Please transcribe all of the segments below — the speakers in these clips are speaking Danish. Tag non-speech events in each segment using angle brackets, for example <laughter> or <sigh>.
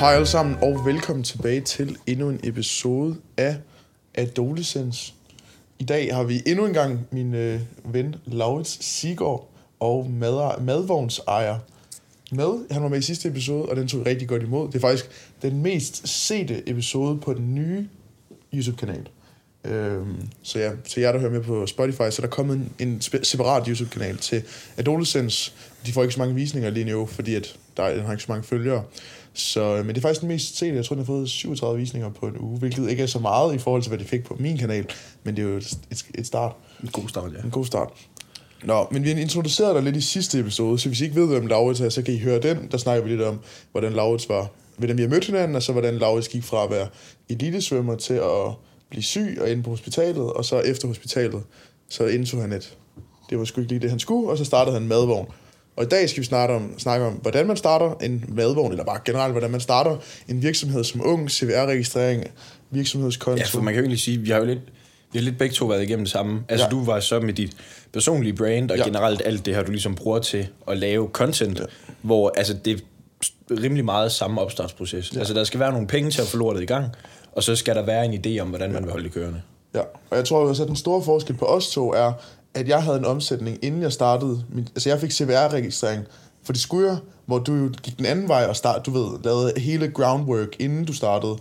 Hej alle sammen, og velkommen tilbage til endnu en episode af Adolescence. I dag har vi endnu en gang min øh, ven Laurits Sigård og mad, madvognsejer med. Han var med i sidste episode, og den tog rigtig godt imod. Det er faktisk den mest sete episode på den nye YouTube-kanal. Øhm, så ja, til jer, der hører med på Spotify, så er der kommet en, en spe- separat YouTube-kanal til Adolescence. De får ikke så mange visninger lige nu, fordi at der, den har ikke så mange følgere. Så, men det er faktisk den mest set. Jeg tror, den har fået 37 visninger på en uge, hvilket ikke er så meget i forhold til, hvad de fik på min kanal. Men det er jo et, et, et start. En god start, ja. En god start. Nå, men vi introducerede dig lidt i sidste episode, så hvis I ikke ved, hvem Laurits er, så kan I høre den. Der snakker vi lidt om, hvordan Laurits var, hvordan vi har mødt hinanden, og så hvordan Laurits gik fra at være elitesvømmer til at blive syg og inde på hospitalet, og så efter hospitalet, så indså han, at det var sgu ikke lige det, han skulle, og så startede han madvogn. Og i dag skal vi snakke om, snakke om, hvordan man starter en madvogn, eller bare generelt, hvordan man starter en virksomhed som ung, CVR-registrering, virksomhedskonto. Ja, for man kan jo egentlig sige, vi har jo lidt, vi har lidt begge to været igennem det samme. Altså, Ja. ja. du var så med dit personlige brand, og Ja. ja. generelt alt det her, du ligesom bruger til at lave content, ja. hvor altså, det er rimelig meget samme opstartsproces. Ja. Altså, der skal være nogle penge til at få lortet i gang, og så skal der være en idé om, hvordan man vil holde det kørende. Ja, og jeg tror også, at den store forskel på os to er, at jeg havde en omsætning, inden jeg startede. Min, altså jeg fik CVR-registrering for de skyer, hvor du jo gik den anden vej og start, du ved, lavede hele groundwork, inden du startede,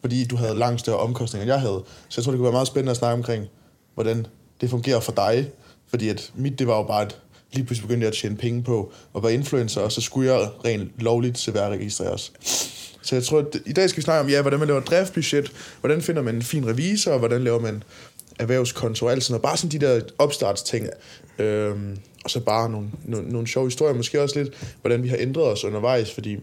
fordi du havde langt større omkostninger, end jeg havde. Så jeg tror, det kunne være meget spændende at snakke omkring, hvordan det fungerer for dig. Fordi at mit, det var jo bare, at lige pludselig begyndte jeg at tjene penge på at være influencer, og så skulle jeg rent lovligt CVR-registreres. Så jeg tror, at i dag skal vi snakke om, ja, hvordan man laver et driftbudget, hvordan finder man en fin revisor, og hvordan laver man erhvervskonto og alt sådan noget. Bare sådan de der opstartsting. Øhm, og så bare nogle, nogle, nogle sjove historier. Måske også lidt, hvordan vi har ændret os undervejs, fordi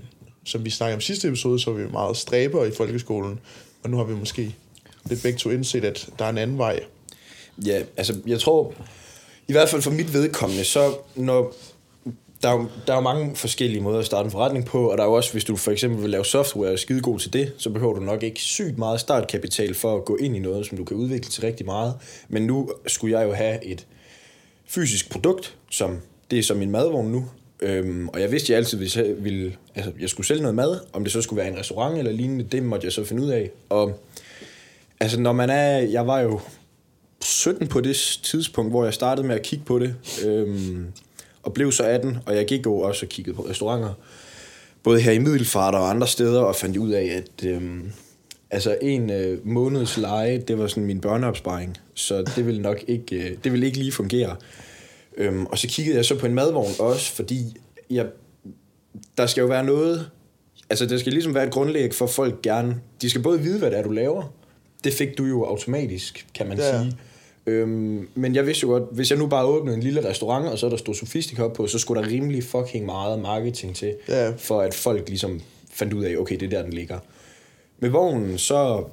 som vi snakkede om sidste episode, så var vi meget stræber i folkeskolen, og nu har vi måske lidt begge to indset, at der er en anden vej. Ja, altså, jeg tror, i hvert fald for mit vedkommende, så når der er, jo, der er jo mange forskellige måder at starte en forretning på, og der er jo også, hvis du for eksempel vil lave software og er skide god til det, så behøver du nok ikke sygt meget startkapital for at gå ind i noget, som du kan udvikle til rigtig meget. Men nu skulle jeg jo have et fysisk produkt, som det er som min madvogn nu, øhm, og jeg vidste, at jeg altid ville, ville, altså, jeg skulle sælge noget mad, om det så skulle være en restaurant eller lignende, det måtte jeg så finde ud af. Og altså, når man er, jeg var jo 17 på det tidspunkt, hvor jeg startede med at kigge på det, øhm, og blev så 18, og jeg gik jo også og kiggede på restauranter, både her i Middelfart og andre steder, og fandt ud af, at øhm, altså en øh, måneds leje, det var sådan min børneopsparing, så det ville nok ikke, øh, det ville ikke lige fungere. Øhm, og så kiggede jeg så på en madvogn også, fordi jeg, der skal jo være noget, altså der skal ligesom være et grundlæg for folk gerne, de skal både vide, hvad det er, du laver, det fik du jo automatisk, kan man ja. sige. Øhm, men jeg vidste jo godt, hvis jeg nu bare åbnede en lille restaurant, og så der stod sofistika op på, så skulle der rimelig fucking meget marketing til, Ja. for at folk ligesom fandt ud af, okay, det er der, den ligger. Med vognen, så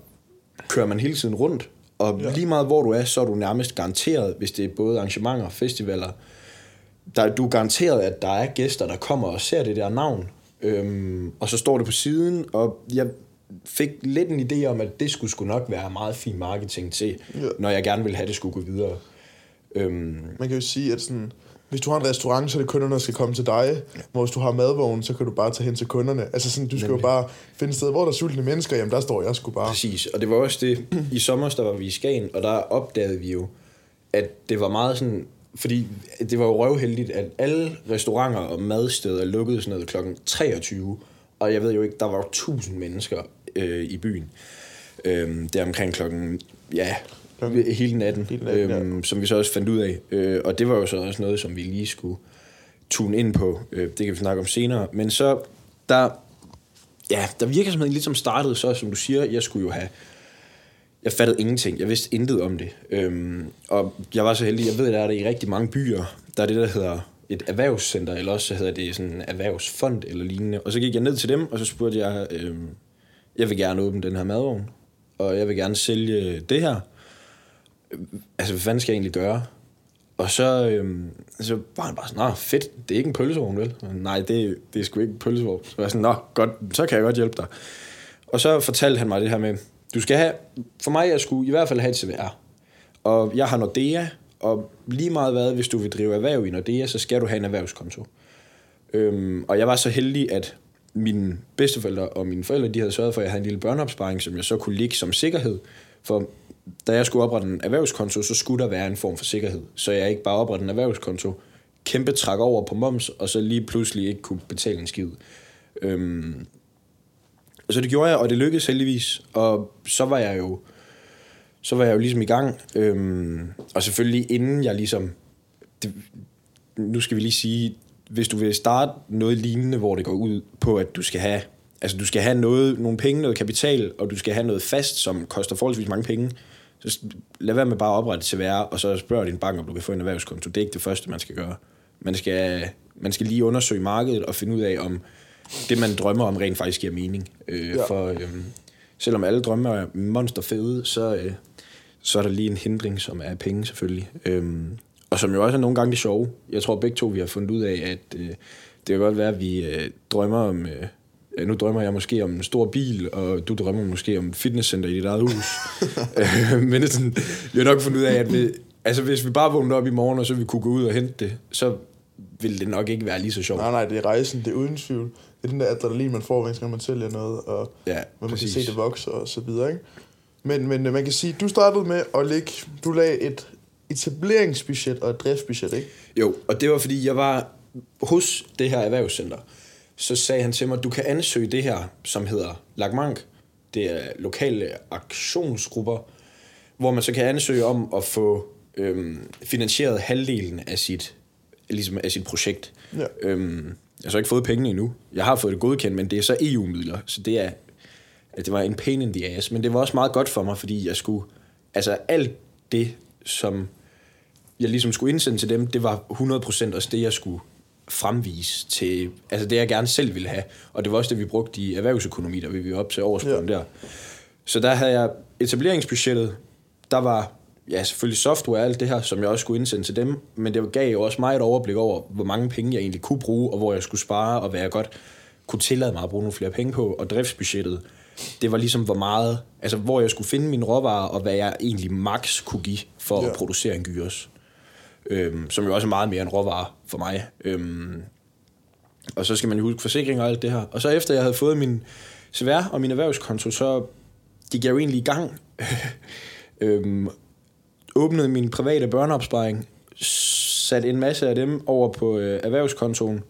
kører man hele tiden rundt, og ja. lige meget hvor du er, så er du nærmest garanteret, hvis det er både arrangementer og festivaler, der, du er garanteret, at der er gæster, der kommer og ser det der navn, øhm, og så står det på siden, og jeg fik lidt en idé om, at det skulle sgu nok være meget fin marketing til, Ja. når jeg gerne vil have, det skulle gå videre. Øhm, Man kan jo sige, at sådan, hvis du har en restaurant, så er det kunderne, der skal komme til dig. Hvor hvis du har madvogn, så kan du bare tage hen til kunderne. Altså sådan, du skal jo Nemlig. bare finde et sted, hvor der er sultne mennesker. Jamen, der står jeg sgu bare. Præcis, og det var også det, i sommer, der var vi i Skagen, og der opdagede vi jo, at det var meget sådan, fordi det var jo røvheldigt, at alle restauranter og madsteder lukkede sådan noget klokken 23, og jeg ved jo ikke, der var jo tusind mennesker øh, i byen, øh, der omkring klokken, ja, hele natten, Hele natten, ja. øhm, som vi så også fandt ud af, øh, og det var jo så også noget, som vi lige skulle tune ind på, øh, det kan vi snakke om senere, men så, der, ja, der virker som lidt som startede så, som du siger, jeg skulle jo have jeg fattede ingenting. Jeg vidste intet om det. Øhm, og jeg var så heldig, jeg ved, at der er det i rigtig mange byer. Der er det, der hedder et erhvervscenter, eller også så hedder det sådan en erhvervsfond eller lignende. Og så gik jeg ned til dem, og så spurgte jeg, øhm, jeg vil gerne åbne den her madvogn, og jeg vil gerne sælge det her. Altså, hvad fanden skal jeg egentlig gøre? Og så, øhm, så var han bare sådan, nå fedt, det er ikke en pølsevogn, vel? Nej, det, det er sgu ikke en pølsevogn. Så var jeg sådan, nå godt, så kan jeg godt hjælpe dig. Og så fortalte han mig det her med, du skal have, for mig, jeg skulle i hvert fald have et CVR. Og jeg har Nordea, og lige meget hvad, hvis du vil drive erhverv i Nordea, så skal du have en erhvervskonto. Øhm, og jeg var så heldig, at mine bedsteforældre og mine forældre, de havde sørget for, at jeg havde en lille børneopsparing, som jeg så kunne ligge som sikkerhed. For da jeg skulle oprette en erhvervskonto, så skulle der være en form for sikkerhed. Så jeg ikke bare oprette en erhvervskonto, kæmpe træk over på moms, og så lige pludselig ikke kunne betale en skid. Øhm, så det gjorde jeg, og det lykkedes heldigvis. Og så var jeg jo, så var jeg jo ligesom i gang. Øhm, og selvfølgelig inden jeg ligesom, det, nu skal vi lige sige, hvis du vil starte noget lignende, hvor det går ud på, at du skal have, altså du skal have noget, nogle penge, noget kapital, og du skal have noget fast, som koster forholdsvis mange penge, så lad være med bare at oprette CVR, og så spørg din bank, om du kan få en erhvervskonto. Det er ikke det første, man skal gøre. Man skal, man skal lige undersøge markedet og finde ud af, om det, man drømmer om, rent faktisk giver mening. Øh, ja. For øh, selvom alle drømmer er monsterfede, så, øh, så er der lige en hindring, som er penge selvfølgelig. Øh, og som jo også er nogle gange det sjove. Jeg tror begge to, vi har fundet ud af, at øh, det kan godt være, at vi øh, drømmer om... Øh, nu drømmer jeg måske om en stor bil, og du drømmer måske om et fitnesscenter i dit eget hus. <laughs> Øh, men det sådan, vi har nok fundet ud af, at vi, altså, hvis vi bare vågnede op i morgen, og så vi kunne gå ud og hente det, så ville det nok ikke være lige så sjovt. Nej, nej, det er rejsen, det er uden tvivl. Det er den der adrenalin, man får, hver man sælger noget, og ja, man præcis. kan se det vokse og så videre. Ikke? Men, men øh, man kan sige, du startede med at lægge, du lagde et etableringsbudget og et driftsbudget, ikke? Jo, og det var fordi, jeg var hos det her erhvervscenter. Så sagde han til mig, du kan ansøge det her, som hedder Lagmank. Det er lokale aktionsgrupper, hvor man så kan ansøge om at få øhm, finansieret halvdelen af sit, ligesom af sit projekt. Ja. Øhm, jeg har så ikke fået pengene endnu. Jeg har fået det godkendt, men det er så EU-midler, så det er at det var en pain in the ass, men det var også meget godt for mig, fordi jeg skulle, altså alt det, som jeg ligesom skulle indsende til dem, det var 100% også det, jeg skulle fremvise til, altså det, jeg gerne selv ville have. Og det var også det, vi brugte i erhvervsøkonomi, der vi var op til årsprøven ja. der. Så der havde jeg etableringsbudgettet, der var ja, selvfølgelig software og alt det her, som jeg også skulle indsende til dem, men det gav jo også mig et overblik over, hvor mange penge jeg egentlig kunne bruge, og hvor jeg skulle spare, og hvad jeg godt kunne tillade mig at bruge nogle flere penge på, og driftsbudgettet, det var ligesom, hvor meget, altså hvor jeg skulle finde mine råvarer, og hvad jeg egentlig max kunne give for ja. at producere en gyros. Øhm, som jo også er meget mere en råvare for mig. Øhm, og så skal man jo huske forsikring og alt det her. Og så efter jeg havde fået min CVR og min erhvervskonto, så gik jeg jo egentlig i gang. <laughs> øhm, åbnede min private børneopsparing, satte en masse af dem over på øh, erhvervskontoen,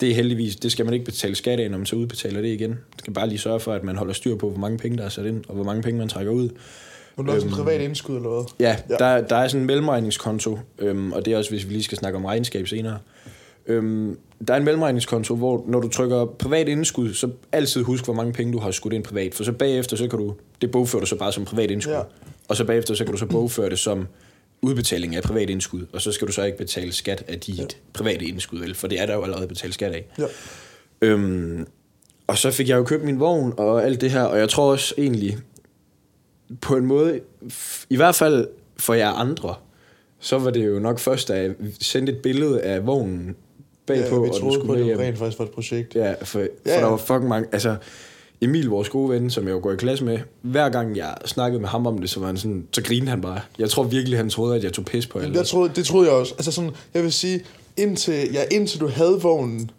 det er heldigvis, det skal man ikke betale skat af, når man så udbetaler det igen. Man skal bare lige sørge for, at man holder styr på, hvor mange penge, der er sat ind, og hvor mange penge, man trækker ud. Må du også øhm, en privat indskud eller hvad? Ja, ja. Der, der er sådan en mellemregningskonto, øhm, og det er også, hvis vi lige skal snakke om regnskab senere. Øhm, der er en mellemregningskonto, hvor når du trykker privat indskud, så altid husk, hvor mange penge du har skudt ind privat. For så bagefter, så kan du, det bogfører du så bare som privat indskud. Ja. Og så bagefter, så kan du så bogføre det som udbetaling af privat indskud, og så skal du så ikke betale skat af dit ja. private indskud, vel? for det er der jo allerede betalt skat af. Ja. Øhm, og så fik jeg jo købt min vogn og alt det her, og jeg tror også egentlig, på en måde, i hvert fald for jer andre, så var det jo nok først, at jeg sendte et billede af vognen bagpå. Ja, vi troede og på, det rent faktisk var et projekt. Ja, for, for ja, ja. der var fucking mange, altså, Emil, vores gode ven, som jeg jo går i klasse med, hver gang jeg snakkede med ham om det, så var han sådan, så grinede han bare. Jeg tror virkelig, han troede, at jeg tog pis på alt. Jeg troede, det troede jeg også. Altså sådan, jeg vil sige, indtil, ja, indtil du havde vognen,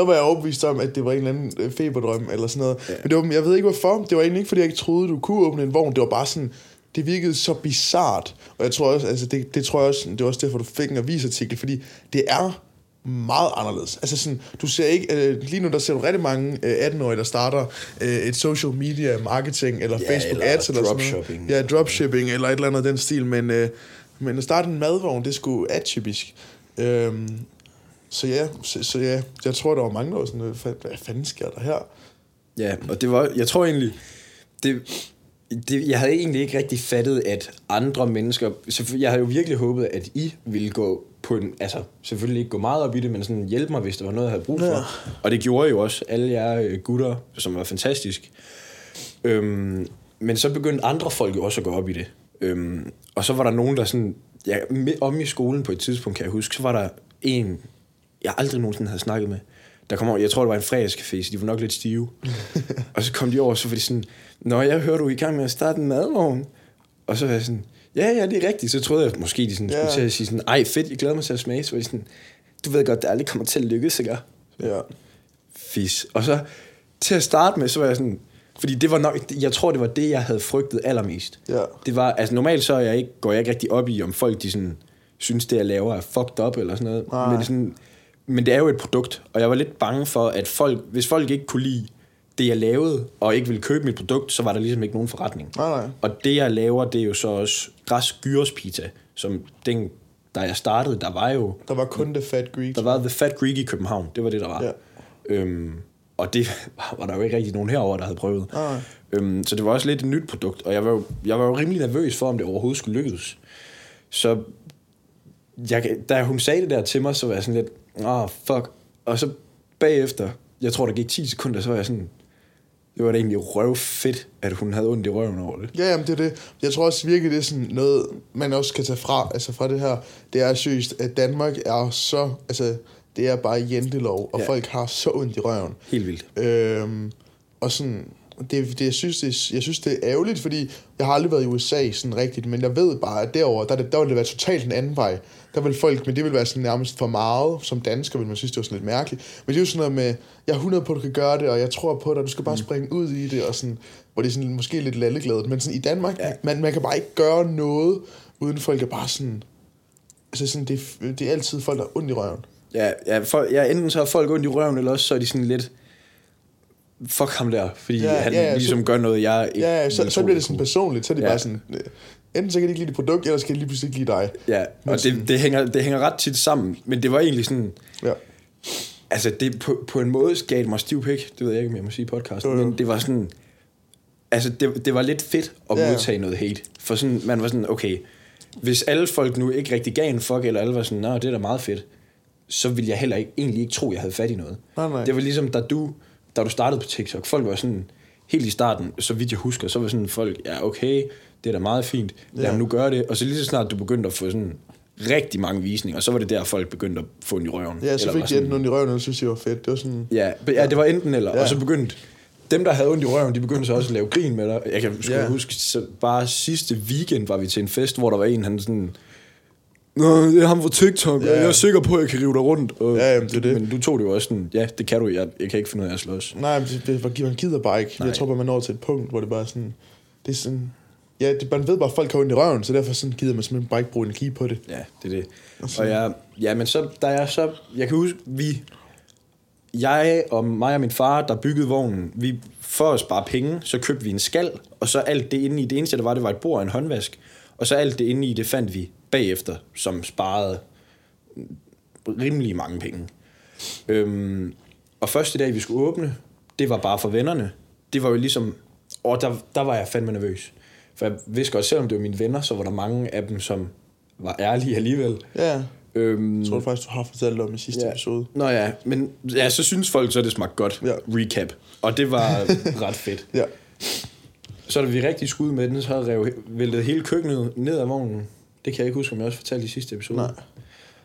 der var jeg overbevist om, at det var en eller anden øh, feberdrøm eller sådan noget. Ja. Men det var, jeg ved ikke hvorfor. Det var egentlig ikke, fordi jeg ikke troede, du kunne åbne en vogn. Det var bare sådan, det virkede så bizart. Og jeg tror også, altså det, det tror jeg også, det var også derfor, du fik en avisartikel, fordi det er meget anderledes. Altså sådan, du ser ikke, øh, lige nu der ser du rigtig mange øh, 18-årige, der starter øh, et social media marketing, eller ja, Facebook eller ads, eller sådan noget. Ja, dropshipping, eller et eller andet den stil, men, øh, men at starte en madvogn, det skulle atypisk. Øhm, så ja, så, så ja, jeg tror, der var mange, der var sådan, hvad, hvad fanden sker der her? Ja, og det var, jeg tror egentlig, det, det, jeg havde egentlig ikke rigtig fattet, at andre mennesker... Jeg havde jo virkelig håbet, at I ville gå på en... Altså, selvfølgelig ikke gå meget op i det, men sådan hjælpe mig, hvis der var noget, jeg havde brug for. Ja. Og det gjorde jo også alle jer øh, gutter, som var fantastisk. Øhm, men så begyndte andre folk jo også at gå op i det. Øhm, og så var der nogen, der sådan... Ja, om i skolen på et tidspunkt, kan jeg huske, så var der en, jeg aldrig nogensinde havde snakket med, der kom over, jeg tror, det var en fredagscafé, så de var nok lidt stive. <laughs> og så kom de over, så var de sådan, Nå, jeg hører, du er i gang med at starte en madvogn. Og så var jeg sådan, ja, ja, det er rigtigt. Så troede jeg måske, de sådan, ja. skulle til at sige sådan, ej fedt, jeg glæder mig til at smage. Så var de sådan, du ved godt, det aldrig kommer til at lykkes, ikke? Ja. fis. Og så til at starte med, så var jeg sådan, fordi det var nok, jeg tror, det var det, jeg havde frygtet allermest. Ja. Det var, altså normalt så er jeg ikke, går jeg ikke rigtig op i, om folk de sådan, synes, det jeg laver er fucked up eller sådan noget. Nej. Men, sådan, men det er jo et produkt, og jeg var lidt bange for, at folk, hvis folk ikke kunne lide det, jeg lavede, og ikke ville købe mit produkt, så var der ligesom ikke nogen forretning. Nej, nej. Og det, jeg laver, det er jo så også græsk gyros pizza, som den, da jeg startede, der var jo, Der var kun The Fat Greek. der var The Fat Greek i København, det var det, der var. Ja. Øhm, og det <laughs> var der jo ikke rigtig nogen herover der havde prøvet. Nej. Øhm, så det var også lidt et nyt produkt, og jeg var, jo, jeg var jo rimelig nervøs for, om det overhovedet skulle lykkes. Så jeg, da hun sagde det der til mig, så var jeg sådan lidt, ah, oh, fuck. Og så bagefter, jeg tror, der gik 10 sekunder, så var jeg sådan, det var da egentlig røvfedt, at hun havde ondt i røven over det. Ja, jamen det er det. Jeg tror også virkelig, det er sådan noget, man også kan tage fra, altså fra det her. Det er seriøst, at Danmark er så, altså det er bare jentelov, og Ja. folk har så ondt i røven. Helt vildt. Øhm, og sådan, det, det, jeg, synes, det, jeg synes, det er ærgerligt, fordi jeg har aldrig været i USA sådan rigtigt, men jeg ved bare, at derovre, der, der vil det være totalt en anden vej. Der vil folk, men det vil være sådan nærmest for meget. Som dansker vil man synes, det var sådan lidt mærkeligt. Men det er jo sådan noget med, jeg er 100 på, at du kan gøre det, og jeg tror på dig, du skal bare springe ud i det, og sådan, hvor det er sådan måske lidt lalleglædet. Men sådan i Danmark, Ja. ja. man, man kan bare ikke gøre noget, uden folk er bare sådan, altså sådan, det, er- det er altid folk, der har ondt i røven. Ja, ja, for, ja, enten så har folk ondt i røven, eller også så er de sådan lidt, fuck ham der, fordi ja, Ja, han ja, ja, ligesom så- gør noget, jeg ikke Ja, så, ville så tro, bliver det sådan personligt, så er det Ja. ja. bare sådan, øh, enten så kan de ikke lide dit produkt, eller så kan de lige pludselig ikke lide dig. Ja, Men og sådan- det, det, hænger, det hænger ret tit sammen, men det var egentlig sådan, Ja. altså det på, på en måde gav det mig stiv pik, det ved jeg ikke, om jeg må sige i podcasten, Jo, jo. men det var sådan, altså det, det var lidt fedt at Ja. modtage noget hate, for sådan, man var sådan, okay, hvis alle folk nu ikke rigtig gav en fuck, eller alle var sådan, nå, det er da meget fedt, så ville jeg heller ikke, egentlig ikke tro, jeg havde fat i noget. Nej, nej. Det var ligesom, da du, da du startede på TikTok, folk var sådan, helt i starten, så vidt jeg husker, så var sådan folk, ja okay, det er da meget fint, lad Ja. ja. nu gøre det, og så lige så snart du begyndte at få sådan rigtig mange visninger, så var det der, folk begyndte at få en i røven. Ja, så fik de enten ondt i røven, eller synes, det var fedt. Det var sådan... Ja, ja, det var enten eller, ja. Og så begyndte dem, der havde ondt i røven, de begyndte så også at lave grin med dig. Jeg kan Ja. huske, så bare sidste weekend var vi til en fest, hvor der var en, han sådan, Nå, det er ham fra TikTok. Ja. jeg er sikker på, at jeg kan rive dig rundt. Og, Ja, jamen, det er det. Men du tog det jo også sådan, ja, det kan du, jeg, jeg kan ikke finde ud af at slås. Nej, men det, det, man gider bare ikke. Nej. Jeg tror bare, man når til et punkt, hvor det bare er sådan... Det er sådan... Ja, det, man ved bare, at folk har ondt i røven, så derfor sådan gider man simpelthen bare ikke bruge energi på det. Ja, det er det. Og jeg, ja, men så, der er så, jeg kan huske, vi, jeg og mig og min far, der byggede vognen, vi, for at spare penge, så købte vi en skal, og så alt det inde i, det eneste der var, det var et bord og en håndvask, og så alt det inde i, det fandt vi bagefter, som sparede rimelig mange penge. Øhm, og første dag, vi skulle åbne, det var bare for vennerne. Det var jo ligesom, og der, der var jeg fandme nervøs. For jeg vidste godt, selvom det var mine venner, så var der mange af dem, som var ærlige alligevel. Ja. Øhm, Jeg tror du faktisk, du har fortalt om i sidste ja. episode. Nå ja, men ja, så synes folk så, det smagte godt. Ja. Recap. Og det var <laughs> ret fedt. Ja. Så da vi rigtig skud med den, så rev, væltede hele køkkenet ned af vognen. Det kan jeg ikke huske, om jeg også fortalte i sidste episode. Nej.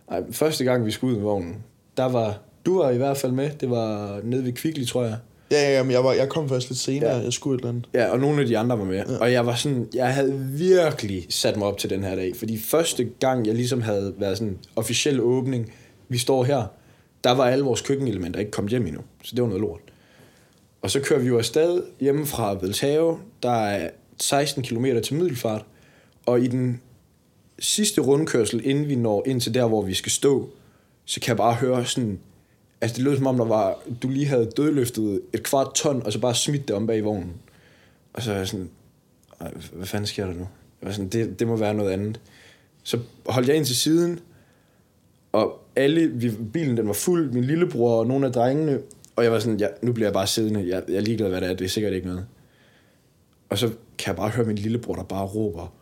Nej, første gang vi skulle ud med vognen, der var, du var i hvert fald med, det var nede ved Kvickly, tror jeg. Ja, ja, men jeg, var, jeg kom først lidt senere. Ja. Jeg skulle et eller andet. Ja, og nogle af de andre var med. Ja. Og jeg var sådan, jeg havde virkelig sat mig op til den her dag. Fordi første gang, jeg ligesom havde været sådan officiel åbning, vi står her, der var alle vores køkkenelementer ikke kommet hjem endnu. Så det var noget lort. Og så kører vi jo afsted hjemme fra Veltave. Der er 16 km til Middelfart. Og i den sidste rundkørsel, inden vi når ind til der, hvor vi skal stå, så kan jeg bare høre sådan... Altså, det lød som om, der var, du lige havde dødløftet et kvart ton, og så bare smidt det om bag i vognen. Og så er jeg sådan, hvad fanden sker der nu? Jeg var sådan, det, det må være noget andet. Så holdt jeg ind til siden, og alle, vi, bilen den var fuld, min lillebror og nogle af drengene, og jeg var sådan, ja, nu bliver jeg bare siddende, jeg, jeg er ligeglad, hvad det er, det er sikkert ikke noget. Og så kan jeg bare høre min lillebror, der bare råber,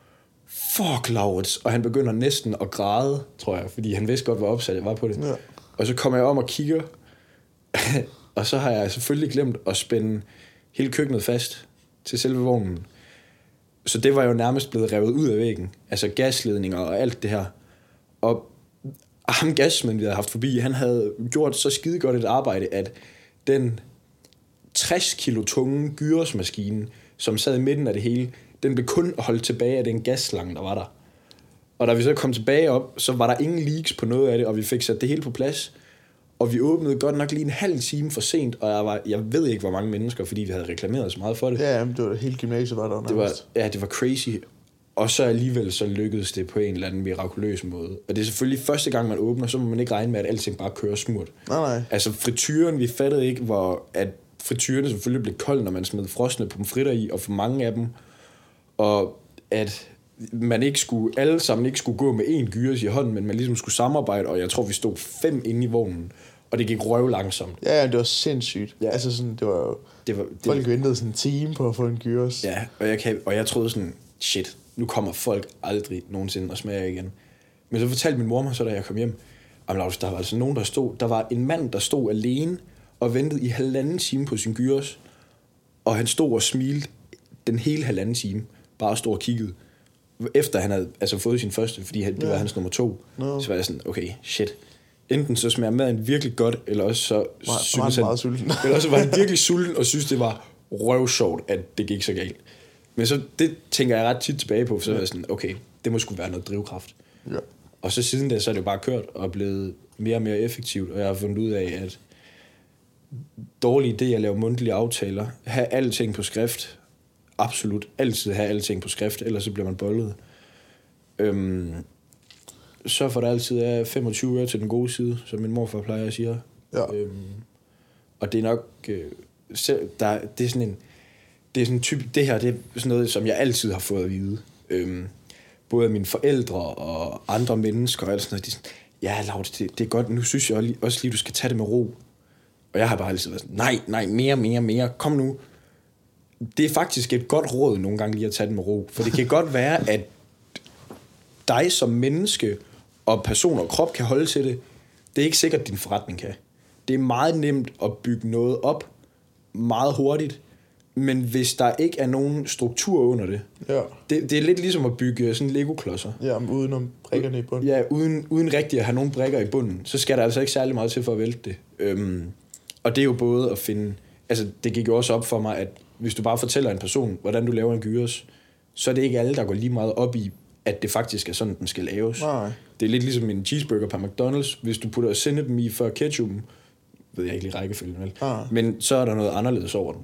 fuck Laurits, og han begynder næsten at græde, tror jeg, fordi han vidste godt, hvor opsat jeg var på det. Ja. Og så kommer jeg om og kigger, <laughs> og så har jeg selvfølgelig glemt at spænde hele køkkenet fast til selve vognen. Så det var jo nærmest blevet revet ud af væggen. Altså gasledninger og alt det her. Og ham gasmanden, vi havde haft forbi, han havde gjort så skide godt et arbejde, at den 60 kilo tunge gyresmaskine, som sad i midten af det hele, den blev kun holdt tilbage af den gasslange, der var der. Og da vi så kom tilbage op, så var der ingen leaks på noget af det, og vi fik sat det hele på plads. Og vi åbnede godt nok lige en halv time for sent, og jeg, var, jeg ved ikke, hvor mange mennesker, fordi vi havde reklameret så meget for det. Ja, jamen, det var hele gymnasiet var der Det var, ja, det var crazy. Og så alligevel så lykkedes det på en eller anden mirakuløs måde. Og det er selvfølgelig første gang, man åbner, så må man ikke regne med, at alting bare kører smurt. Nej, nej. Altså frityren, vi fattede ikke, hvor at frityrene selvfølgelig blev kold, når man smed frosne pomfritter i, og for mange af dem. Og at man ikke skulle, alle sammen ikke skulle gå med én gyros i hånden, men man ligesom skulle samarbejde, og jeg tror, vi stod fem inde i vognen, og det gik røv langsomt. Ja, ja, det var sindssygt. Ja. Altså sådan, det var jo... Det var, det, Folk ventede sådan en time på at få en gyros. Ja, og jeg, kan, og jeg troede sådan, shit, nu kommer folk aldrig nogensinde og smager igen. Men så fortalte min mor mig så, da jeg kom hjem, at der var altså nogen, der stod, der var en mand, der stod alene og ventede i halvanden time på sin gyros, og han stod og smilte den hele halvanden time, bare stod og kiggede. Efter han havde altså fået sin første, fordi han, det Ja. var hans nummer to, Nå. så var jeg sådan, okay, shit. Enten så smager maden virkelig godt, eller også så Var- var han meget sulten. <laughs> eller også var han <laughs> virkelig sulten og synes, det var røvsjovt, at det gik så galt. Men så det tænker jeg ret tit tilbage på, for så er jeg sådan, okay, det må sgu være noget drivkraft. Ja. Og så siden da, så er det jo bare kørt og blevet mere og mere effektivt, og jeg har fundet ud af, at dårlig idé at lave mundtlige aftaler, have alting på skrift, absolut altid have alting på skrift, ellers så bliver man bollet. Øhm, så for der altid er 25 øre til den gode side, som min morfar plejer at sige. Ja. Øhm, og det er nok, øh, selv, der, det er sådan en, det er sådan type, det her, det er sådan noget, som jeg altid har fået at vide. Øhm, både af mine forældre og andre mennesker, og alt sådan noget, de sådan, ja, Laura, det, det er godt, nu synes jeg også lige- også lige, du skal tage det med ro. Og jeg har bare altid været sådan, nej, nej, mere, mere, mere, kom nu. Det er faktisk et godt råd nogle gange lige at tage det med ro. For det kan godt være, at dig som menneske og person og krop kan holde til det. Det er ikke sikkert, at din forretning kan. Det er meget nemt at bygge noget op meget hurtigt, men hvis der ikke er nogen struktur under det, Ja. det, det er lidt ligesom at bygge sådan Lego-klodser. Ja, men udenom prikkerne i bunden. Ja, uden, uden rigtig at have nogle brikker i bunden, så skal der altså ikke særlig meget til for at vælte det. Øhm, og det er jo både at finde... Altså, det gik jo også op for mig, at hvis du bare fortæller en person, hvordan du laver en gyros, så er det ikke alle, der går lige meget op i, at det faktisk er sådan, den skal laves. Nej. Det er lidt ligesom en cheeseburger på McDonald's. Hvis du putter sennep i før ketchupen, ved jeg ikke lige rækkefølgen, vel? Nej. Men så er der noget anderledes over den.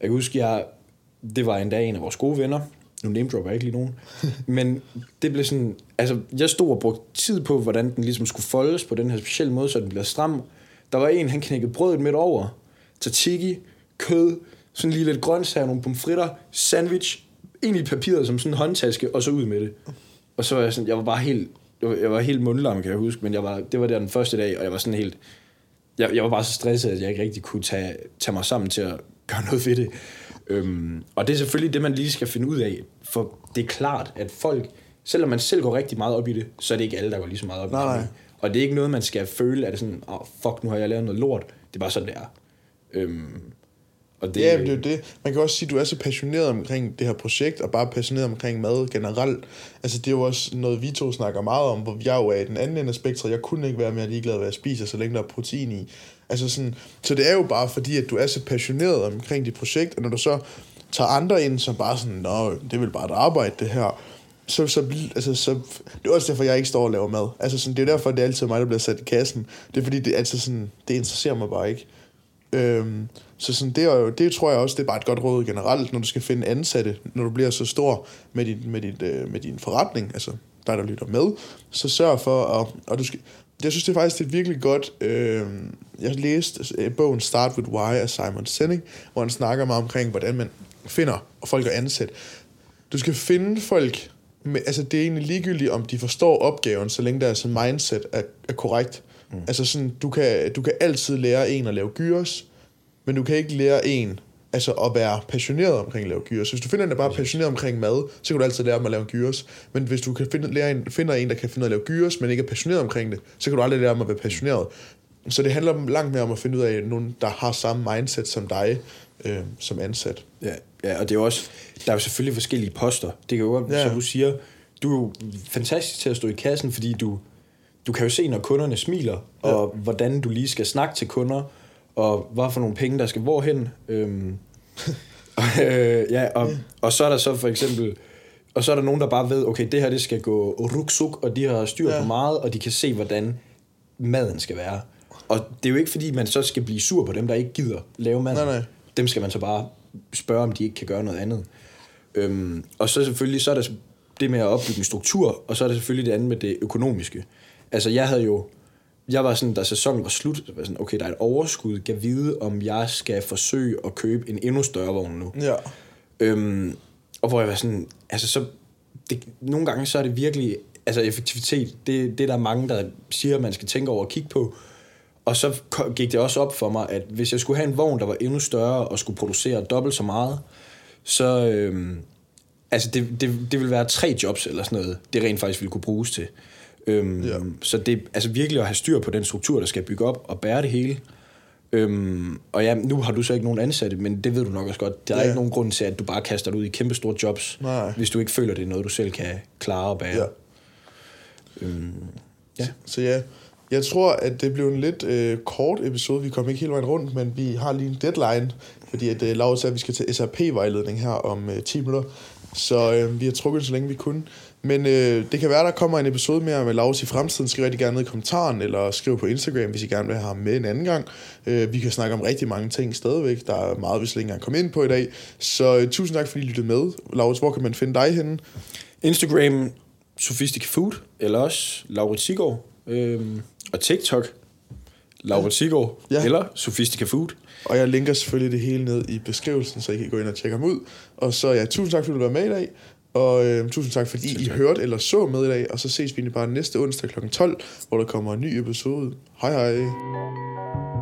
Jeg kan huske, jeg, det var en dag en af vores gode venner, nu name dropper jeg ikke lige nogen, <laughs> men det blev sådan, altså jeg stod og brugte tid på, hvordan den ligesom skulle foldes på den her specielle måde, så den bliver stram. Der var en, han knækkede brødet midt over, tzatziki, kød, sådan lige lidt grøntsager, nogle pomfritter, sandwich, ind i papiret som sådan en håndtaske, og så ud med det. Og så var jeg sådan, jeg var bare helt, jeg var, helt mundlam, kan jeg huske, men jeg var, det var der den første dag, og jeg var sådan helt, jeg, jeg var bare så stresset, at jeg ikke rigtig kunne tage, tage mig sammen til at gøre noget ved det. Øhm, og det er selvfølgelig det, man lige skal finde ud af, for det er klart, at folk, selvom man selv går rigtig meget op i det, så er det ikke alle, der går lige så meget op Nej, i nej. det. Og det er ikke noget, man skal føle, at det sådan, oh, fuck, nu har jeg lavet noget lort. Det er bare sådan, det er. Øhm, og det, ja, det er jo det. Man kan også sige, at du er så passioneret omkring det her projekt, og bare passioneret omkring mad generelt. Altså, det er jo også noget, vi to snakker meget om, hvor jeg jo er i den anden ende af spektret. Jeg kunne ikke være mere ligeglad, hvad jeg spiser, så længe der er protein i. Altså sådan, så det er jo bare fordi, at du er så passioneret omkring dit projekt, og når du så tager andre ind, som bare sådan, nå, det vel bare et arbejde, det her. Så, så, altså, så, det er også derfor, jeg ikke står og laver mad. Altså sådan, det er derfor, det er altid mig, der bliver sat i kassen. Det er fordi, det, altså sådan, det interesserer mig bare ikke. Øhm, så sådan, det, er jo, det tror jeg også, det er bare et godt råd generelt, når du skal finde ansatte, når du bliver så stor med din, med dit, øh, med din forretning, altså dig, der lytter med, så sørg for at, og du skal, jeg synes det er faktisk det er virkelig godt, øh, jeg læste øh, bogen Start With Why af Simon Sinek, hvor han snakker meget omkring, hvordan man finder folk at ansætte. Du skal finde folk, med, altså det er egentlig ligegyldigt, om de forstår opgaven, så længe deres mindset er, er korrekt. Mm. Altså sådan, du kan, du kan altid lære en at lave gyros, men du kan ikke lære en altså at være passioneret omkring at lave gyros. Hvis du finder en, der bare er passioneret omkring mad, så kan du altid lære dem at lave gyros. Men hvis du kan finde, lære en, finder en, der kan finde ud af at lave gyros, men ikke er passioneret omkring det, så kan du aldrig lære dem at være passioneret. Så det handler langt mere om at finde ud af nogen, der har samme mindset som dig, øh, som ansat. Ja, ja, og det er jo også, der er jo selvfølgelig forskellige poster. Det kan jo godt, ja. som du siger, du er jo fantastisk til at stå i kassen, fordi du, du kan jo se, når kunderne smiler, ja. og hvordan du lige skal snakke til kunder, og hvad for nogle penge, der skal hvorhen. Øhm, og, <laughs> øh, ja, og, og så er der så for eksempel, og så er der nogen, der bare ved, okay, det her det skal gå ruksuk, og de har styr Ja. på meget, og de kan se, hvordan maden skal være. Og det er jo ikke fordi, man så skal blive sur på dem, der ikke gider lave mad. Nej, nej. Dem skal man så bare spørge, om de ikke kan gøre noget andet. Øhm, og så selvfølgelig, så er der det med at opbygge en struktur, og så er der selvfølgelig det andet med det økonomiske. Altså jeg havde jo, jeg var sådan, da sæsonen var slut, så var jeg sådan, okay, der er et overskud, kan vide, om jeg skal forsøge at købe en endnu større vogn nu. Ja. Øhm, og hvor jeg var sådan, altså så, det, nogle gange så er det virkelig, altså effektivitet, det, det er der mange, der siger, at man skal tænke over og kigge på. Og så gik det også op for mig, at hvis jeg skulle have en vogn, der var endnu større og skulle producere dobbelt så meget, så øhm, altså det, det, det ville være tre jobs eller sådan noget, det rent faktisk ville kunne bruges til. Øhm, Ja. Så det altså virkelig at have styr på den struktur, der skal bygge op og bære det hele. Øhm, og ja, nu har du så ikke nogen ansatte, men det ved du nok også godt. Der er Ja. ikke nogen grund til, at du bare kaster dig ud i kæmpe store jobs, Nej. hvis du ikke føler, det er noget, du selv kan klare og bære. Ja. Øhm, ja. Så ja, jeg tror, at det blev en lidt øh, kort episode. Vi kom ikke hele vejen rundt, men vi har lige en deadline, fordi at øh, Laura sagde, at vi skal til SRP-vejledning her om øh, 10 minutter. Så øh, vi har trukket så længe vi kunne. Men øh, det kan være, der kommer en episode mere med Laus i fremtiden. Skriv rigtig gerne ned i kommentaren, eller skriv på Instagram, hvis I gerne vil have ham med en anden gang. Øh, vi kan snakke om rigtig mange ting stadigvæk. Der er meget, vi slet ikke engang kom ind på i dag. Så øh, tusind tak, fordi I lyttede med. Laus, hvor kan man finde dig henne? Instagram, Sophistic Food, eller også Laurits Sigård. Øhm, og TikTok, Laurits Sigård, ja. eller Sophistica Food. Og jeg linker selvfølgelig det hele ned i beskrivelsen, så I kan gå ind og tjekke ham ud. Og så ja, tusind tak, fordi du var med i dag. Og øh, tusind tak, fordi Selv I tak. hørte eller så med i dag. Og så ses vi bare næste onsdag kl. 12, hvor der kommer en ny episode. Hej hej.